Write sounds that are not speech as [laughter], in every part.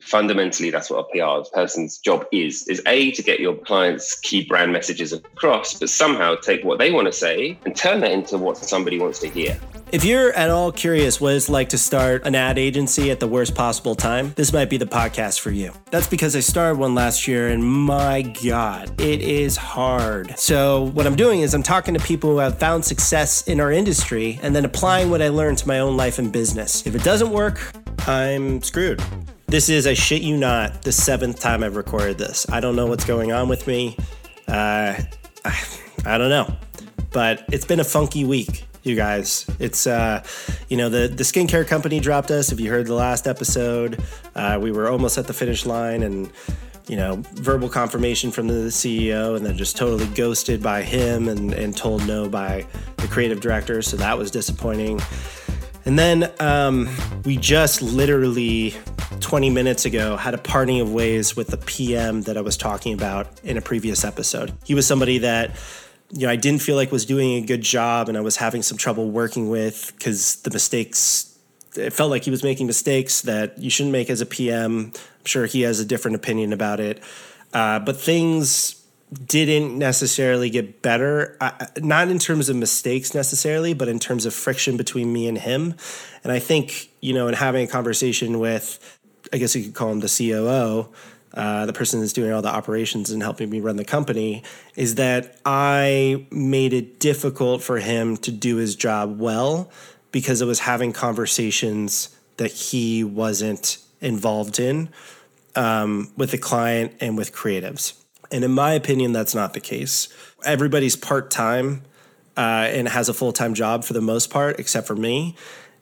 fundamentally that's what a PR person's job is is a to get your clients key brand messages across but somehow take what they want to say and turn that into what somebody wants to hear if you're at all curious what it's like to start an ad agency at the worst possible time, this might be the podcast for you. That's because I started one last year and my God, it is hard. So, what I'm doing is I'm talking to people who have found success in our industry and then applying what I learned to my own life and business. If it doesn't work, I'm screwed. This is, I shit you not, the seventh time I've recorded this. I don't know what's going on with me. Uh, I, I don't know. But it's been a funky week you guys. It's uh, you know the the skincare company dropped us. If you heard the last episode, uh, we were almost at the finish line, and you know verbal confirmation from the CEO, and then just totally ghosted by him, and and told no by the creative director. So that was disappointing. And then um, we just literally 20 minutes ago had a parting of ways with the PM that I was talking about in a previous episode. He was somebody that you know, I didn't feel like was doing a good job and I was having some trouble working with because the mistakes, it felt like he was making mistakes that you shouldn't make as a PM. I'm sure he has a different opinion about it. Uh, but things didn't necessarily get better, not in terms of mistakes necessarily, but in terms of friction between me and him. And I think, you know, in having a conversation with, I guess you could call him the COO, uh, the person that's doing all the operations and helping me run the company, is that I made it difficult for him to do his job well because I was having conversations that he wasn't involved in um, with the client and with creatives. And in my opinion, that's not the case. Everybody's part time uh, and has a full time job for the most part, except for me.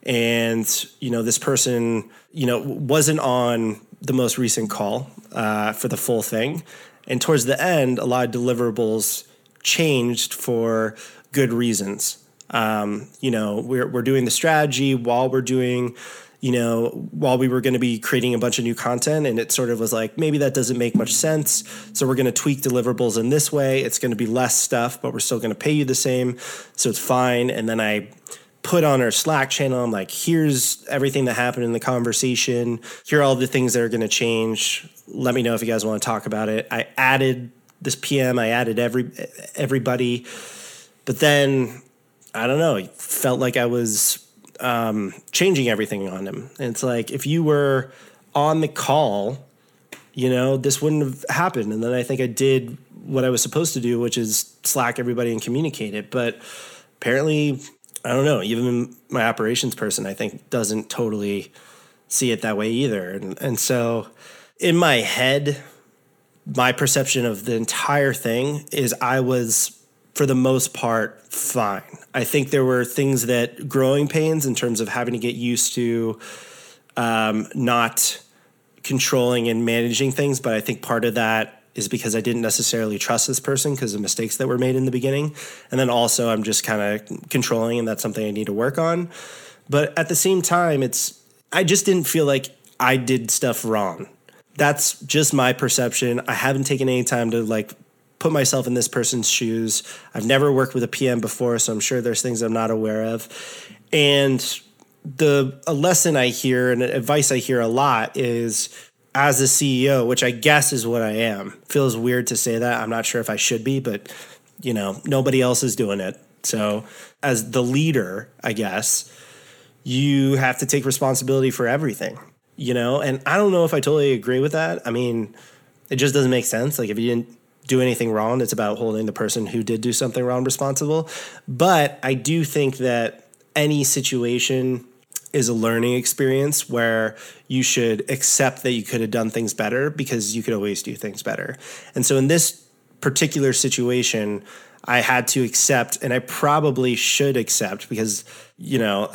And, you know, this person, you know, wasn't on the most recent call uh, for the full thing. And towards the end, a lot of deliverables changed for good reasons. Um, you know, we're, we're doing the strategy while we're doing, you know, while we were going to be creating a bunch of new content. And it sort of was like, maybe that doesn't make much sense. So we're going to tweak deliverables in this way. It's going to be less stuff, but we're still going to pay you the same. So it's fine. And then I, put on our Slack channel. I'm like, here's everything that happened in the conversation. Here are all the things that are going to change. Let me know if you guys want to talk about it. I added this PM. I added every everybody, but then I don't know. Felt like I was um, changing everything on him. And it's like if you were on the call, you know, this wouldn't have happened. And then I think I did what I was supposed to do, which is Slack everybody and communicate it. But apparently I don't know. Even my operations person, I think, doesn't totally see it that way either. And and so, in my head, my perception of the entire thing is I was, for the most part, fine. I think there were things that growing pains in terms of having to get used to um, not controlling and managing things. But I think part of that is because I didn't necessarily trust this person because of mistakes that were made in the beginning. And then also I'm just kind of controlling and that's something I need to work on. But at the same time, it's I just didn't feel like I did stuff wrong. That's just my perception. I haven't taken any time to like put myself in this person's shoes. I've never worked with a PM before, so I'm sure there's things I'm not aware of. And the a lesson I hear and advice I hear a lot is as a CEO, which I guess is what I am. Feels weird to say that. I'm not sure if I should be, but you know, nobody else is doing it. So, as the leader, I guess, you have to take responsibility for everything, you know? And I don't know if I totally agree with that. I mean, it just doesn't make sense. Like, if you didn't do anything wrong, it's about holding the person who did do something wrong responsible. But I do think that any situation is a learning experience where you should accept that you could have done things better because you could always do things better. And so in this particular situation, I had to accept, and I probably should accept because, you know,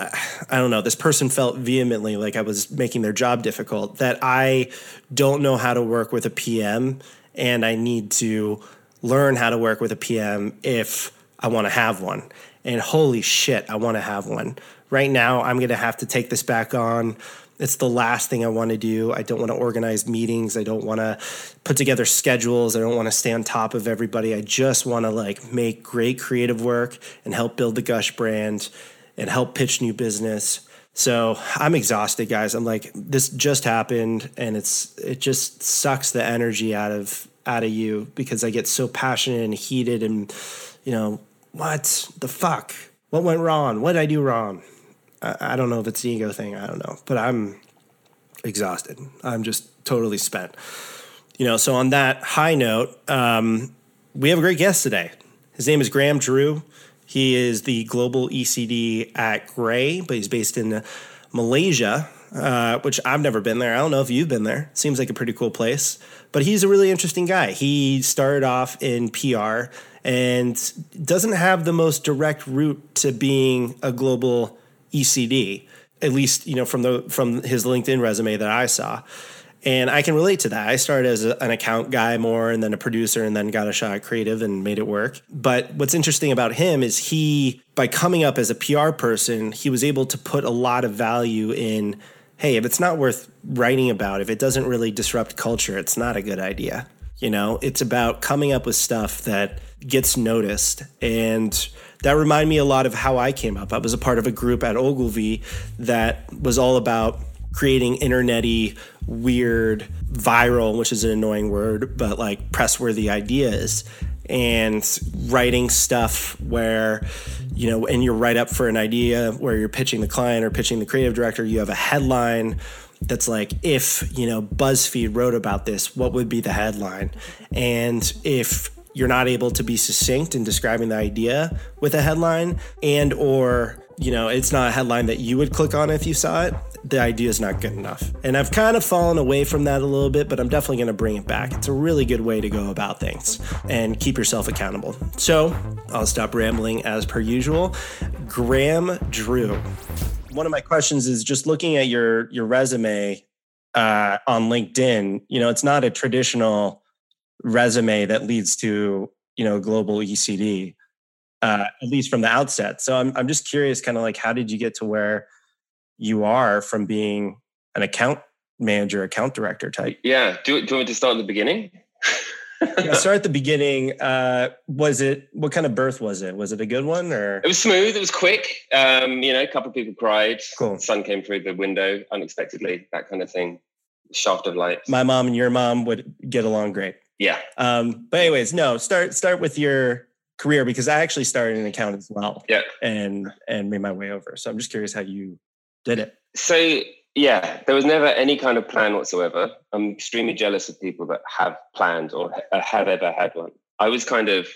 I don't know, this person felt vehemently like I was making their job difficult, that I don't know how to work with a PM and I need to learn how to work with a PM if I want to have one. And holy shit, I want to have one right now I'm going to have to take this back on. It's the last thing I want to do. I don't want to organize meetings. I don't want to put together schedules. I don't want to stay on top of everybody. I just want to like make great creative work and help build the Gush brand and help pitch new business. So I'm exhausted, guys. I'm like, this just happened, and it's it just sucks the energy out of out of you because I get so passionate and heated, and you know what the fuck, what went wrong, what did I do wrong? I, I don't know if it's an ego thing. I don't know, but I'm exhausted. I'm just totally spent. You know, so on that high note, um, we have a great guest today. His name is Graham Drew. He is the global ECD at Grey, but he's based in Malaysia, uh, which I've never been there. I don't know if you've been there. Seems like a pretty cool place. But he's a really interesting guy. He started off in PR and doesn't have the most direct route to being a global ECD, at least you know from the from his LinkedIn resume that I saw. And I can relate to that. I started as a, an account guy more and then a producer and then got a shot at creative and made it work. But what's interesting about him is he, by coming up as a PR person, he was able to put a lot of value in hey, if it's not worth writing about, if it doesn't really disrupt culture, it's not a good idea. You know, it's about coming up with stuff that gets noticed. And that reminded me a lot of how I came up. I was a part of a group at Ogilvy that was all about creating internety weird viral which is an annoying word but like press worthy ideas and writing stuff where you know and you're right up for an idea where you're pitching the client or pitching the creative director you have a headline that's like if you know buzzfeed wrote about this what would be the headline? And if you're not able to be succinct in describing the idea with a headline and or you know it's not a headline that you would click on if you saw it the idea is not good enough. And i've kind of fallen away from that a little bit but i'm definitely going to bring it back. It's a really good way to go about things and keep yourself accountable. So i'll stop rambling as per usual. Graham drew. One of my questions is just looking at your your resume uh, on linkedin you know it's not a traditional resume that leads to you know global ECD, uh, at least from the outset. So I'm I'm just curious, kind of like how did you get to where you are from being an account manager, account director type? Yeah, do, do you want me to start at the beginning? yeah, [laughs] start at the beginning. Uh, was it what kind of birth was it? Was it a good one or? It was smooth. It was quick. Um, you know, a couple of people cried. Cool. The sun came through the window unexpectedly. That kind of thing. Shaft of light. My mom and your mom would get along great. Yeah. Um, but anyways, no, start start with your career because I actually started in account as well. Yeah. And and made my way over. So I'm just curious how you did it. So yeah, there was never any kind of plan whatsoever. I'm extremely jealous of people that have planned or have ever had one. I was kind of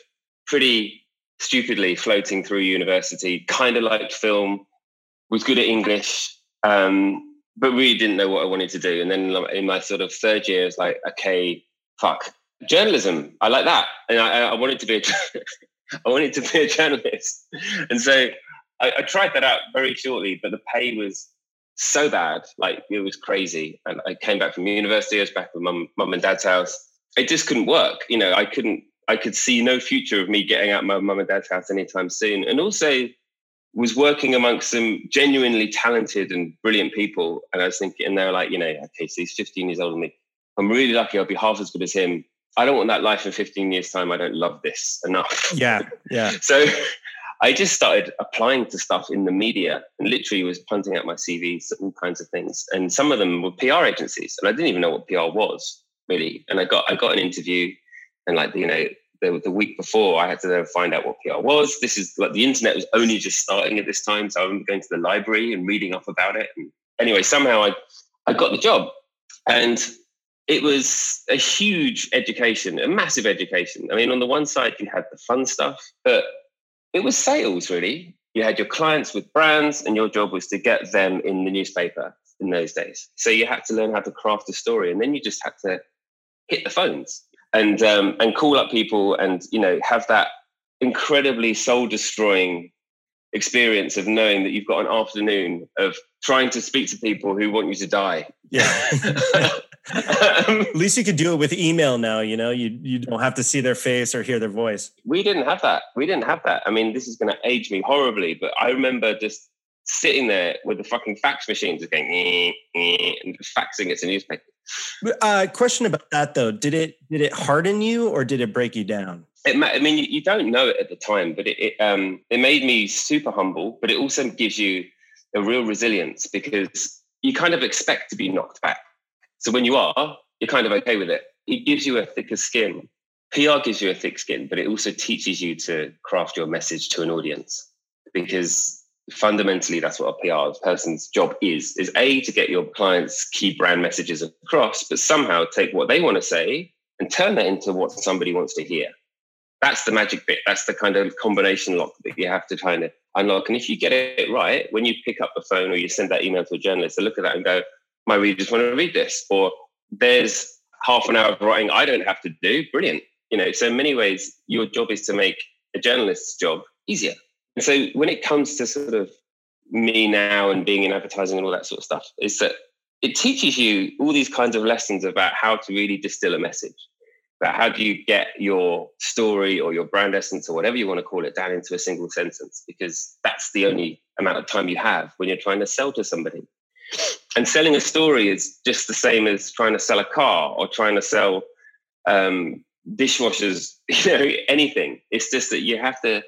pretty stupidly floating through university, kind of liked film, was good at English, um, but really didn't know what I wanted to do. And then in my sort of third year, it's like, okay, fuck, journalism. I like that, and I, I wanted to be. A, [laughs] I wanted to be a journalist, and so I, I, tried that out very shortly. But the pay was so bad, like it was crazy. And I came back from university. I was back with mum, mum and dad's house. It just couldn't work. You know, I couldn't. I could see no future of me getting out my mum and dad's house anytime soon. And also was working amongst some genuinely talented and brilliant people. And I was thinking, and they were like, you know, okay, so he's 15 years older than me. I'm really lucky I'll be half as good as him. I don't want that life in 15 years' time. I don't love this enough. Yeah. Yeah. [laughs] so I just started applying to stuff in the media and literally was punting out my CVs all kinds of things. And some of them were PR agencies. And I didn't even know what PR was really. And I got I got an interview and like, you know, the, the week before I had to find out what PR was. This is like the internet was only just starting at this time. So I remember going to the library and reading up about it. And anyway, somehow I I got the job. And it was a huge education, a massive education. I mean, on the one side, you had the fun stuff, but it was sales really. You had your clients with brands, and your job was to get them in the newspaper in those days. So you had to learn how to craft a story, and then you just had to hit the phones and um, and call up people, and you know have that incredibly soul destroying experience of knowing that you've got an afternoon of trying to speak to people who want you to die. Yeah. [laughs] [laughs] At least you could do it with email now, you know, you you don't have to see their face or hear their voice. We didn't have that. We didn't have that. I mean, this is going to age me horribly, but I remember just sitting there with the fucking fax machine just going and just faxing it to newspapers. Uh, question about that though: Did it did it harden you or did it break you down? It, I mean, you don't know it at the time, but it, it um it made me super humble. But it also gives you a real resilience because you kind of expect to be knocked back. So when you are, you're kind of okay with it. It gives you a thicker skin. PR gives you a thick skin, but it also teaches you to craft your message to an audience because fundamentally that's what a PR person's job is is a to get your clients key brand messages across but somehow take what they want to say and turn that into what somebody wants to hear that's the magic bit that's the kind of combination lock that you have to kind of unlock and if you get it right when you pick up the phone or you send that email to a journalist they look at that and go my readers want to read this or there's half an hour of writing i don't have to do brilliant you know so in many ways your job is to make a journalist's job easier and so when it comes to sort of me now and being in advertising and all that sort of stuff, is that it teaches you all these kinds of lessons about how to really distill a message. About how do you get your story or your brand essence or whatever you want to call it down into a single sentence? Because that's the only amount of time you have when you're trying to sell to somebody. And selling a story is just the same as trying to sell a car or trying to sell um, dishwashers, [laughs] you know, anything. It's just that you have to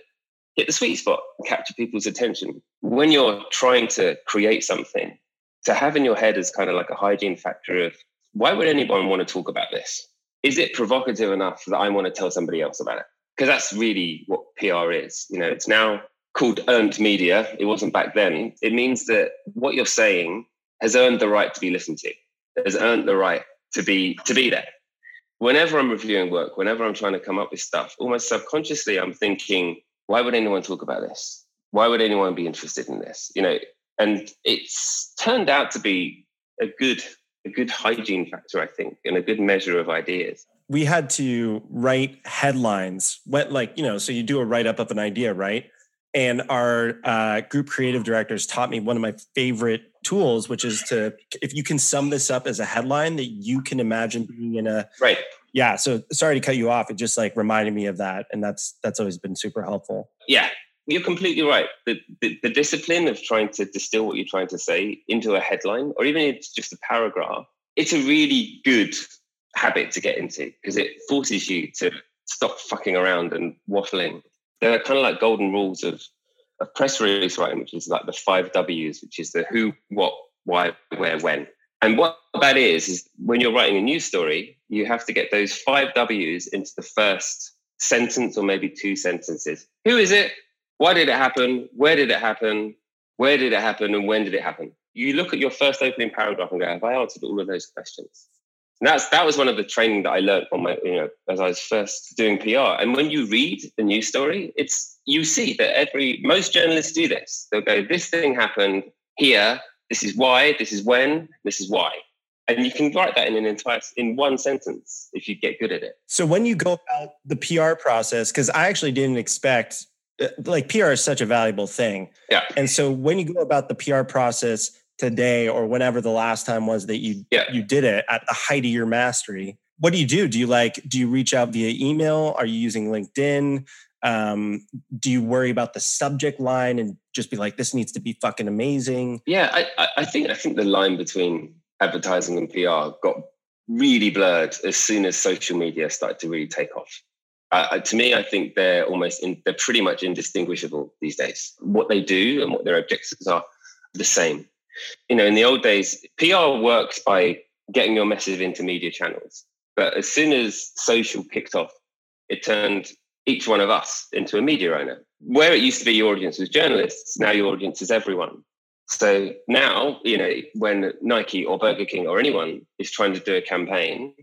hit the sweet spot and capture people's attention. When you're trying to create something, to have in your head is kind of like a hygiene factor of why would anyone want to talk about this? Is it provocative enough that I want to tell somebody else about it? Because that's really what PR is. You know, it's now called earned media. It wasn't back then. It means that what you're saying has earned the right to be listened to, has earned the right to be to be there. Whenever I'm reviewing work, whenever I'm trying to come up with stuff, almost subconsciously I'm thinking, why would anyone talk about this? Why would anyone be interested in this? You know, and it's turned out to be a good a good hygiene factor, I think, and a good measure of ideas. We had to write headlines, what like you know, so you do a write up of an idea, right? And our uh, group creative directors taught me one of my favorite tools, which is to if you can sum this up as a headline that you can imagine mm-hmm. being in a right. Yeah so sorry to cut you off. It just like reminded me of that and that's that's always been super helpful. Yeah you're completely right. The, the, the discipline of trying to distill what you're trying to say into a headline or even it's just a paragraph it's a really good habit to get into because it forces you to stop fucking around and waffling. There are kind of like golden rules of of press release writing which is like the five w's which is the who what why where when and what that is, is when you're writing a news story, you have to get those five W's into the first sentence or maybe two sentences. Who is it? Why did it happen? Where did it happen? Where did it happen? And when did it happen? You look at your first opening paragraph and go, have I answered all of those questions? And that's that was one of the training that I learned on my, you know, as I was first doing PR. And when you read the news story, it's you see that every most journalists do this. They'll go, this thing happened here this is why, this is when, this is why. And you can write that in an entire in one sentence if you get good at it. So when you go about the PR process, because I actually didn't expect uh, like PR is such a valuable thing. Yeah. And so when you go about the PR process today or whenever the last time was that you yeah. you did it at the height of your mastery, what do you do? Do you like do you reach out via email? Are you using LinkedIn? Um, do you worry about the subject line and just be like, this needs to be fucking amazing? Yeah, I, I think I think the line between advertising and PR got really blurred as soon as social media started to really take off. Uh, to me, I think they're almost in, they're pretty much indistinguishable these days. What they do and what their objectives are the same. You know, in the old days, PR works by getting your message into media channels. But as soon as social kicked off, it turned each one of us into a media owner. Where it used to be your audience was journalists, now your audience is everyone. So now, you know, when Nike or Burger King or anyone is trying to do a campaign,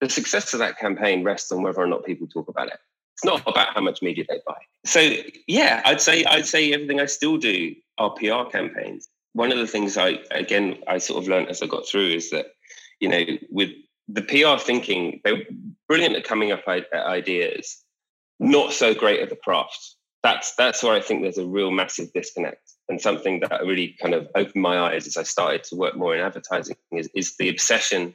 the success of that campaign rests on whether or not people talk about it. It's not about how much media they buy. So yeah, I'd say I'd say everything I still do are PR campaigns. One of the things I again I sort of learned as I got through is that, you know, with the PR thinking, they're brilliant at coming up ideas, not so great at the craft. That's that's where I think there's a real massive disconnect and something that really kind of opened my eyes as I started to work more in advertising is, is the obsession,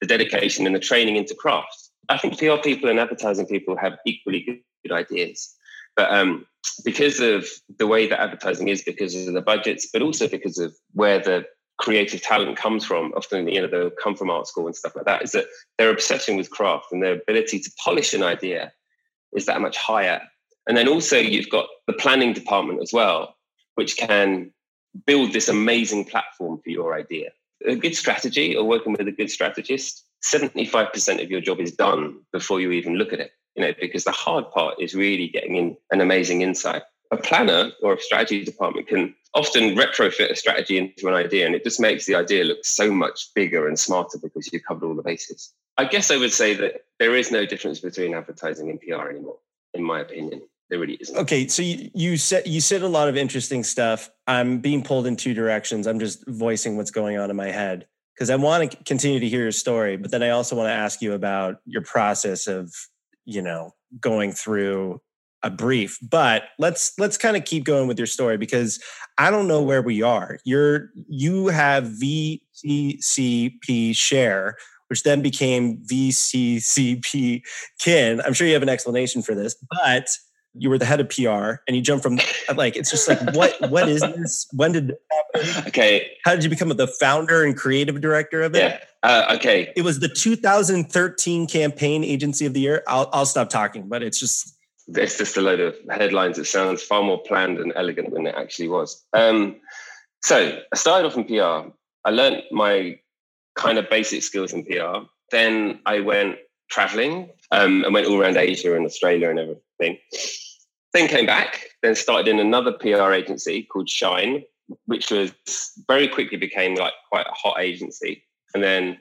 the dedication, and the training into craft. I think PR people and advertising people have equally good, good ideas, but um, because of the way that advertising is, because of the budgets, but also because of where the creative talent comes from. Often, you know, they'll come from art school and stuff like that. Is that their obsession with craft and their ability to polish an idea is that much higher. And then also you've got the planning department as well, which can build this amazing platform for your idea. A good strategy or working with a good strategist, 75% of your job is done before you even look at it, you know, because the hard part is really getting in an amazing insight. A planner or a strategy department can often retrofit a strategy into an idea and it just makes the idea look so much bigger and smarter because you've covered all the bases. I guess I would say that there is no difference between advertising and PR anymore, in my opinion. There really isn't. Okay, so you, you said you said a lot of interesting stuff. I'm being pulled in two directions. I'm just voicing what's going on in my head because I want to continue to hear your story, but then I also want to ask you about your process of, you know, going through a brief. But let's let's kind of keep going with your story because I don't know where we are. You're you have VCCP share, which then became VCCP kin. I'm sure you have an explanation for this, but you were the head of PR and you jumped from like it's just like what what is [laughs] this? When did? Okay. How did you become the founder and creative director of it? Yeah. Uh, okay. It was the 2013 campaign agency of the year. I'll I'll stop talking, but it's just it's just a load of headlines. It sounds far more planned and elegant than it actually was. Um, so I started off in PR. I learned my kind of basic skills in PR. Then I went traveling um, and went all around Asia and Australia and everything. Then came back, then started in another PR agency called Shine, which was very quickly became like quite a hot agency. And then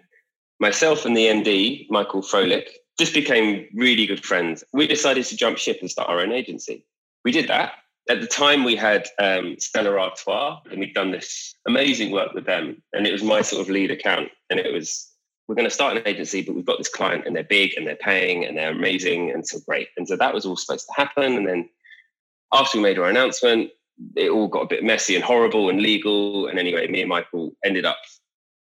myself and the MD, Michael Froelich, just became really good friends. We decided to jump ship and start our own agency. We did that. At the time, we had um, Stella Artois, and we'd done this amazing work with them. And it was my sort of lead account. And it was we're going to start an agency, but we've got this client and they're big and they're paying and they're amazing and so great. And so that was all supposed to happen. And then after we made our announcement, it all got a bit messy and horrible and legal. And anyway, me and Michael ended up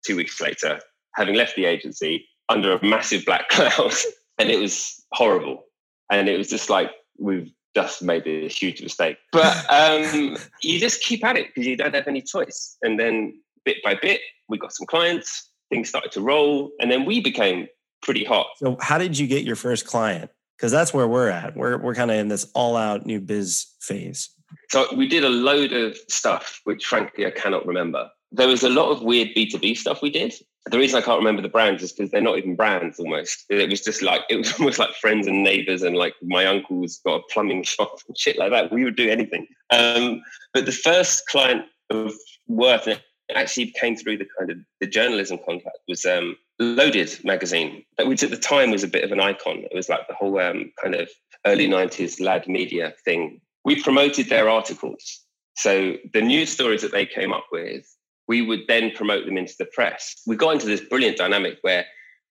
two weeks later having left the agency under a massive black [laughs] cloud. and it was horrible. And it was just like, we've just made a huge mistake. But um, [laughs] you just keep at it because you don't have any choice. And then bit by bit, we got some clients things started to roll, and then we became pretty hot. So, how did you get your first client? Because that's where we're at. We're we're kind of in this all-out new biz phase. So we did a load of stuff, which frankly I cannot remember. There was a lot of weird B2B stuff we did. The reason I can't remember the brands is because they're not even brands almost. It was just like, it was [laughs] almost like friends and neighbors and like my uncle's got a plumbing [laughs] shop and shit like that. We would do anything. Um, but the first client of worth, actually came through the kind of the journalism contract was um, Loaded magazine, which at the time was a bit of an icon. It was like the whole um, kind of early 90s lad media thing. We promoted their articles. So the news stories that they came up with, we would then promote them into the press. We got into this brilliant dynamic where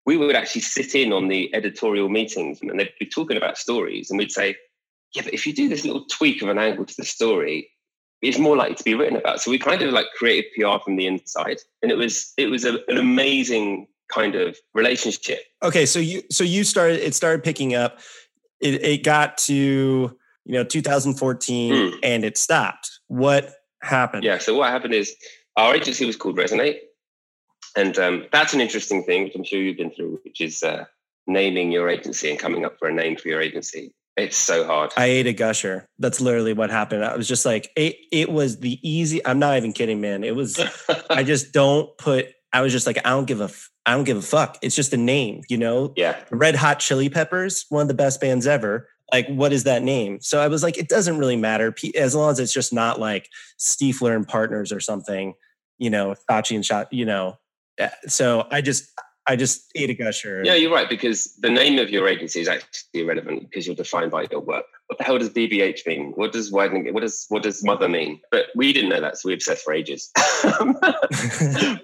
we would actually sit in on the editorial meetings and they'd be talking about stories and we'd say, yeah, but if you do this little tweak of an angle to the story, it's more likely to be written about. So we kind of like created PR from the inside, and it was it was a, an amazing kind of relationship. Okay, so you so you started it started picking up. It, it got to you know 2014 mm. and it stopped. What happened? Yeah. So what happened is our agency was called Resonate, and um, that's an interesting thing, which I'm sure you've been through, which is uh, naming your agency and coming up for a name for your agency. It's so hard. I ate a gusher. That's literally what happened. I was just like, it, it was the easy. I'm not even kidding, man. It was, [laughs] I just don't put, I was just like, I don't give a, I don't give a fuck. It's just a name, you know? Yeah. Red Hot Chili Peppers, one of the best bands ever. Like, what is that name? So I was like, it doesn't really matter as long as it's just not like Stiefler and Partners or something, you know, Saatchi and Shot, you know. Eh, so I just, I just ate a gusher. Yeah, you're right because the name of your agency is actually irrelevant because you're defined by your work. What the hell does BBH mean? What does widening? What does what does mother mean? But we didn't know that, so we obsessed for ages. [laughs] [laughs] I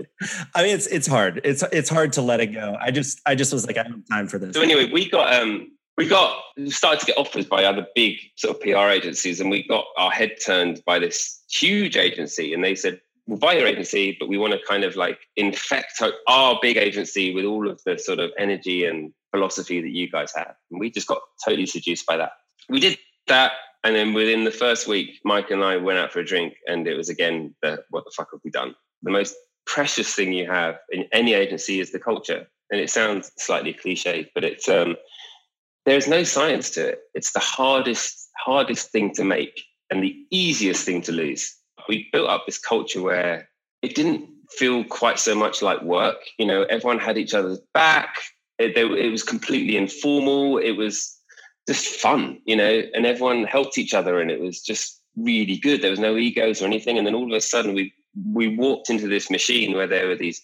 mean, it's it's hard. It's it's hard to let it go. I just I just was like, I don't have time for this. So anyway, we got um we got started to get offers by other big sort of PR agencies, and we got our head turned by this huge agency, and they said, your agency, but we want to kind of like infect our big agency with all of the sort of energy and philosophy that you guys have. And we just got totally seduced by that. We did that. And then within the first week, Mike and I went out for a drink, and it was again the what the fuck have we done? The most precious thing you have in any agency is the culture. And it sounds slightly cliche, but it's um, there's no science to it. It's the hardest, hardest thing to make and the easiest thing to lose we built up this culture where it didn't feel quite so much like work. You know, everyone had each other's back. It, they, it was completely informal. It was just fun, you know, and everyone helped each other, and it was just really good. There was no egos or anything. And then all of a sudden, we we walked into this machine where there were these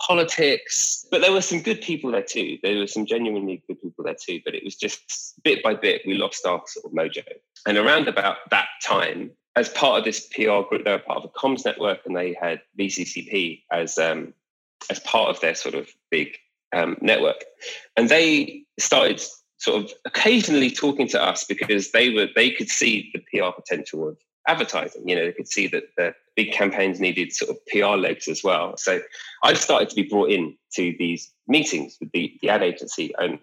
politics, but there were some good people there too. There were some genuinely good people there too. But it was just bit by bit we lost our sort of mojo. And around about that time, as part of this PR group, they were part of a comms network, and they had VCCP as um, as part of their sort of big um, network, and they started sort of occasionally talking to us because they were they could see the PR potential of advertising. You know, they could see that the big campaigns needed sort of PR legs as well. So I started to be brought in to these meetings with the, the ad agency, and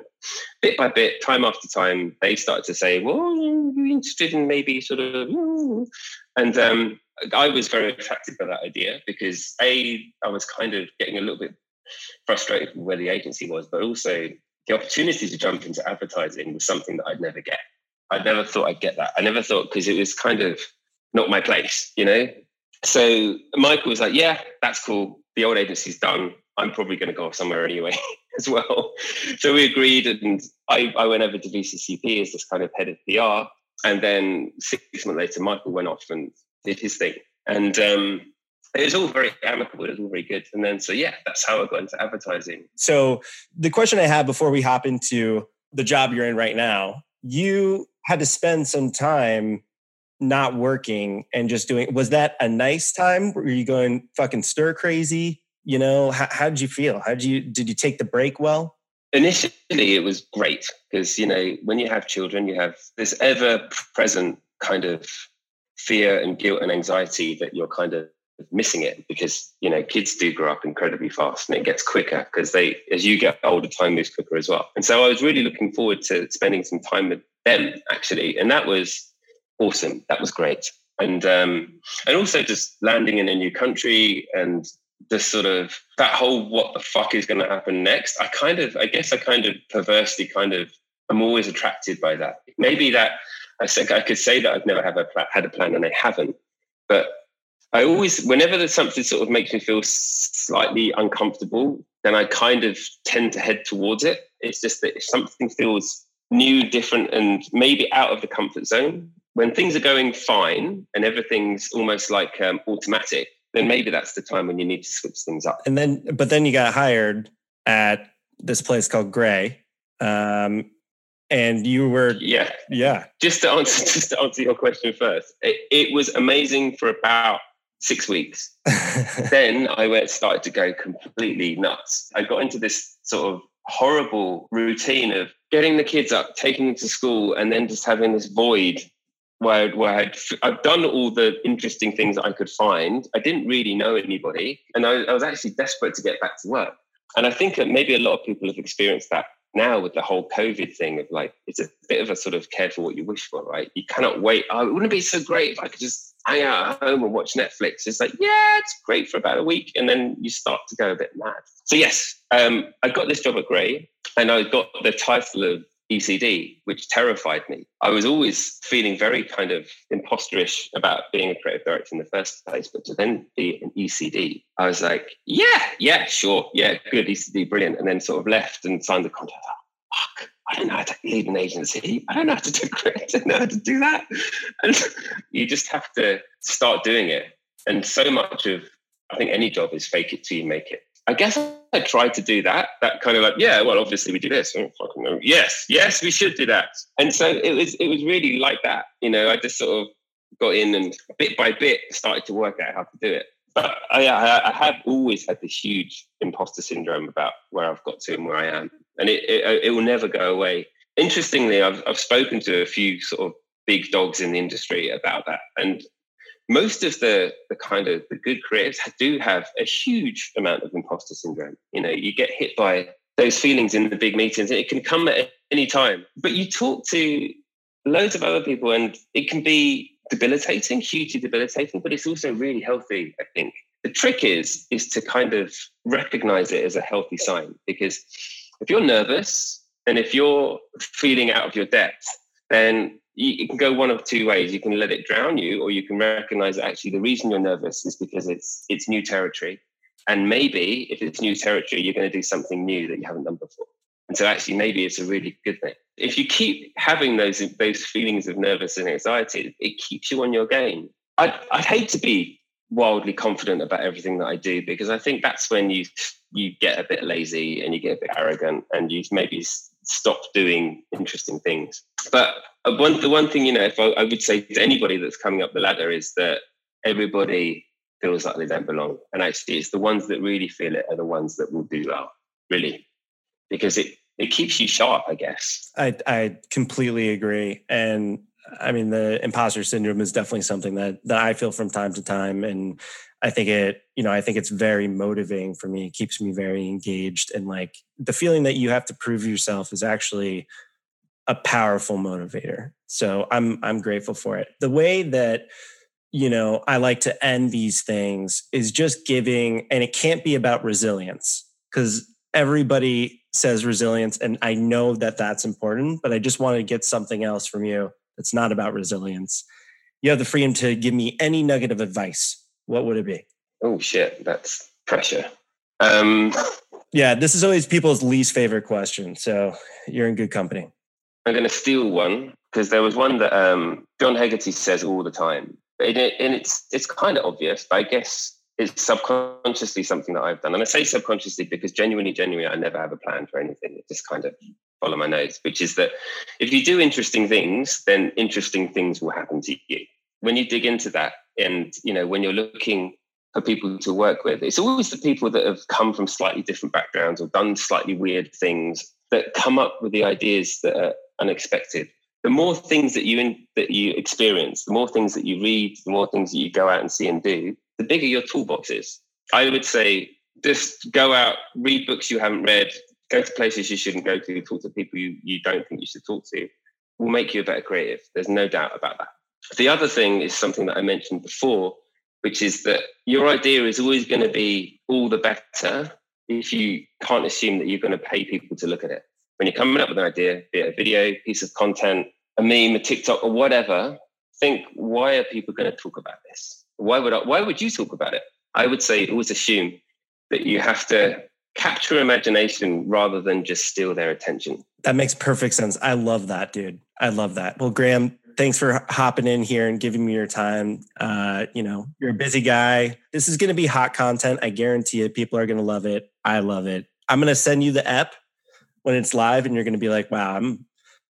bit by bit, time after time, they started to say, "Well, you're interested in maybe sort of," and um, I was very attracted by that idea because a I was kind of getting a little bit frustrated with where the agency was, but also the opportunity to jump into advertising was something that I'd never get. I never thought I'd get that. I never thought because it was kind of not my place, you know. So Michael was like, "Yeah, that's cool. The old agency's done. I'm probably going to go off somewhere anyway [laughs] as well." So we agreed, and I, I went over to VCCP as this kind of head of PR, and then six months later, Michael went off and did his thing, and um, it was all very amicable. It was all very good. And then, so yeah, that's how I got into advertising. So the question I have before we hop into the job you're in right now, you had to spend some time not working and just doing. Was that a nice time? Were you going fucking stir crazy? You know, how, how did you feel? How did you did you take the break well? Initially, it was great because you know when you have children, you have this ever present kind of fear and guilt and anxiety that you're kind of missing it because you know kids do grow up incredibly fast and it gets quicker because they as you get older time moves quicker as well and so i was really looking forward to spending some time with them actually and that was awesome. That was great. And um and also just landing in a new country and the sort of that whole what the fuck is going to happen next i kind of i guess i kind of perversely kind of i'm always attracted by that. Maybe that i said i could say that i've never have a had a plan and i haven't but I always, whenever there's something sort of makes me feel slightly uncomfortable, then I kind of tend to head towards it. It's just that if something feels new, different, and maybe out of the comfort zone, when things are going fine and everything's almost like um, automatic, then maybe that's the time when you need to switch things up. And then, but then you got hired at this place called Grey. Um, and you were yeah yeah just to answer [laughs] just to answer your question first it, it was amazing for about six weeks. [laughs] then I went started to go completely nuts. I got into this sort of horrible routine of getting the kids up, taking them to school, and then just having this void where, where I'd, I've done all the interesting things I could find. I didn't really know anybody, and I, I was actually desperate to get back to work. And I think that maybe a lot of people have experienced that now with the whole COVID thing of like, it's a bit of a sort of care for what you wish for, right? You cannot wait. Oh, it wouldn't be so great if I could just hang out at home and watch Netflix. It's like, yeah, it's great for about a week. And then you start to go a bit mad. So, yes, um, I got this job at Grey and I got the title of ECD, which terrified me. I was always feeling very kind of imposterish about being a creative director in the first place, but to then be an ECD, I was like, yeah, yeah, sure, yeah, good, ECD, brilliant. And then sort of left and signed the contract. Fuck, I don't know how to lead an agency. I don't know how to do creative. I don't know how to do that. And you just have to start doing it. And so much of I think any job is fake it till you make it. I guess I tried to do that. That kind of like, yeah, well, obviously we do this. Oh, fucking no. Yes, yes, we should do that. And so it was it was really like that. You know, I just sort of got in and bit by bit started to work out how to do it. But I, I, I have always had this huge imposter syndrome about where I've got to and where I am and it, it, it will never go away. Interestingly, I've I've spoken to a few sort of big dogs in the industry about that, and most of the the kind of the good creatives do have a huge amount of imposter syndrome. You know, you get hit by those feelings in the big meetings, and it can come at any time. But you talk to loads of other people, and it can be debilitating, hugely debilitating, but it's also really healthy. I think the trick is is to kind of recognize it as a healthy sign because if you're nervous and if you're feeling out of your depth, then you, it can go one of two ways. You can let it drown you, or you can recognize that actually the reason you're nervous is because it's it's new territory. And maybe if it's new territory, you're going to do something new that you haven't done before. And so actually maybe it's a really good thing. If you keep having those those feelings of nervous and anxiety, it keeps you on your game. I'd, I'd hate to be wildly confident about everything that I do because I think that's when you you get a bit lazy and you get a bit arrogant and you maybe stop doing interesting things. But uh, one the one thing you know, if I, I would say to anybody that's coming up the ladder is that everybody feels like they don't belong, and actually it's the ones that really feel it are the ones that will do well, really, because it it keeps you sharp, I guess. I I completely agree, and I mean, the imposter syndrome is definitely something that that I feel from time to time, and I think it, you know, I think it's very motivating for me. It keeps me very engaged, and like the feeling that you have to prove yourself is actually a powerful motivator. So I'm I'm grateful for it. The way that you know I like to end these things is just giving, and it can't be about resilience because everybody says resilience, and I know that that's important. But I just want to get something else from you that's not about resilience. You have the freedom to give me any nugget of advice. What would it be? Oh shit, that's pressure. Um, yeah, this is always people's least favorite question. So you're in good company. I'm going to steal one because there was one that um, John Hegarty says all the time, and, it, and it's it's kind of obvious, but I guess it's subconsciously something that I've done. And I say subconsciously because genuinely, genuinely, I never have a plan for anything. It just kind of follow my notes, which is that if you do interesting things, then interesting things will happen to you. When you dig into that, and you know, when you're looking for people to work with, it's always the people that have come from slightly different backgrounds or done slightly weird things that come up with the ideas that are unexpected. The more things that you in, that you experience, the more things that you read, the more things that you go out and see and do, the bigger your toolbox is. I would say just go out, read books you haven't read, go to places you shouldn't go to, talk to people you, you don't think you should talk to, will make you a better creative. There's no doubt about that. The other thing is something that I mentioned before, which is that your idea is always going to be all the better if you can't assume that you're going to pay people to look at it. When you're coming up with an idea, be it a video, piece of content, a meme, a TikTok, or whatever, think why are people going to talk about this? Why would I, why would you talk about it? I would say always assume that you have to capture imagination rather than just steal their attention. That makes perfect sense. I love that, dude. I love that. Well, Graham, thanks for hopping in here and giving me your time. Uh, you know, you're a busy guy. This is going to be hot content. I guarantee it. People are going to love it. I love it. I'm going to send you the app when it's live, and you're going to be like, "Wow, I'm,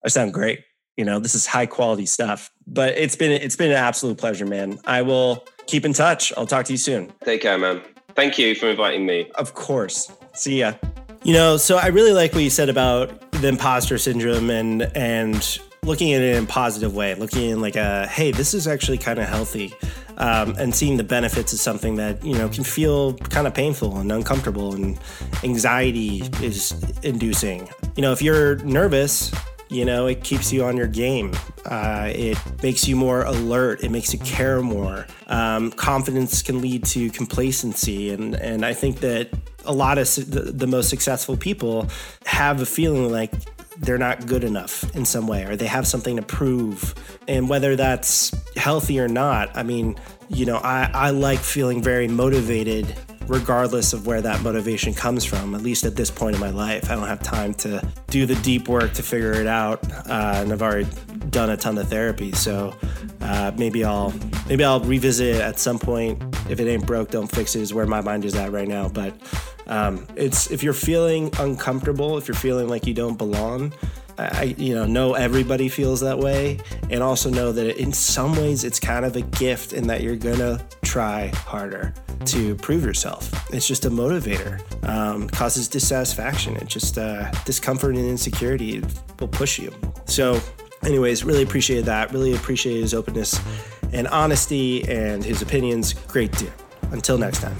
I sound great." You know, this is high quality stuff. But it's been it's been an absolute pleasure, man. I will keep in touch. I'll talk to you soon. Take care, man. Thank you for inviting me. Of course. See ya. You know, so I really like what you said about the imposter syndrome and and looking at it in a positive way, looking in like a hey, this is actually kind of healthy. Um, and seeing the benefits of something that you know can feel kind of painful and uncomfortable and anxiety is inducing. You know, if you're nervous, you know it keeps you on your game uh, it makes you more alert it makes you care more um, confidence can lead to complacency and and i think that a lot of the, the most successful people have a feeling like they're not good enough in some way or they have something to prove. And whether that's healthy or not i mean you know i, I like feeling very motivated regardless of where that motivation comes from, at least at this point in my life. I don't have time to do the deep work to figure it out. Uh, and I've already done a ton of therapy. So uh, maybe I'll maybe I'll revisit it at some point. If it ain't broke, don't fix it is where my mind is at right now. But um, it's if you're feeling uncomfortable, if you're feeling like you don't belong, I, you know, know everybody feels that way, and also know that in some ways it's kind of a gift in that you're gonna try harder to prove yourself. It's just a motivator. Um, causes dissatisfaction. It just uh, discomfort and insecurity will push you. So, anyways, really appreciate that. Really appreciate his openness and honesty and his opinions. Great dude. Until next time.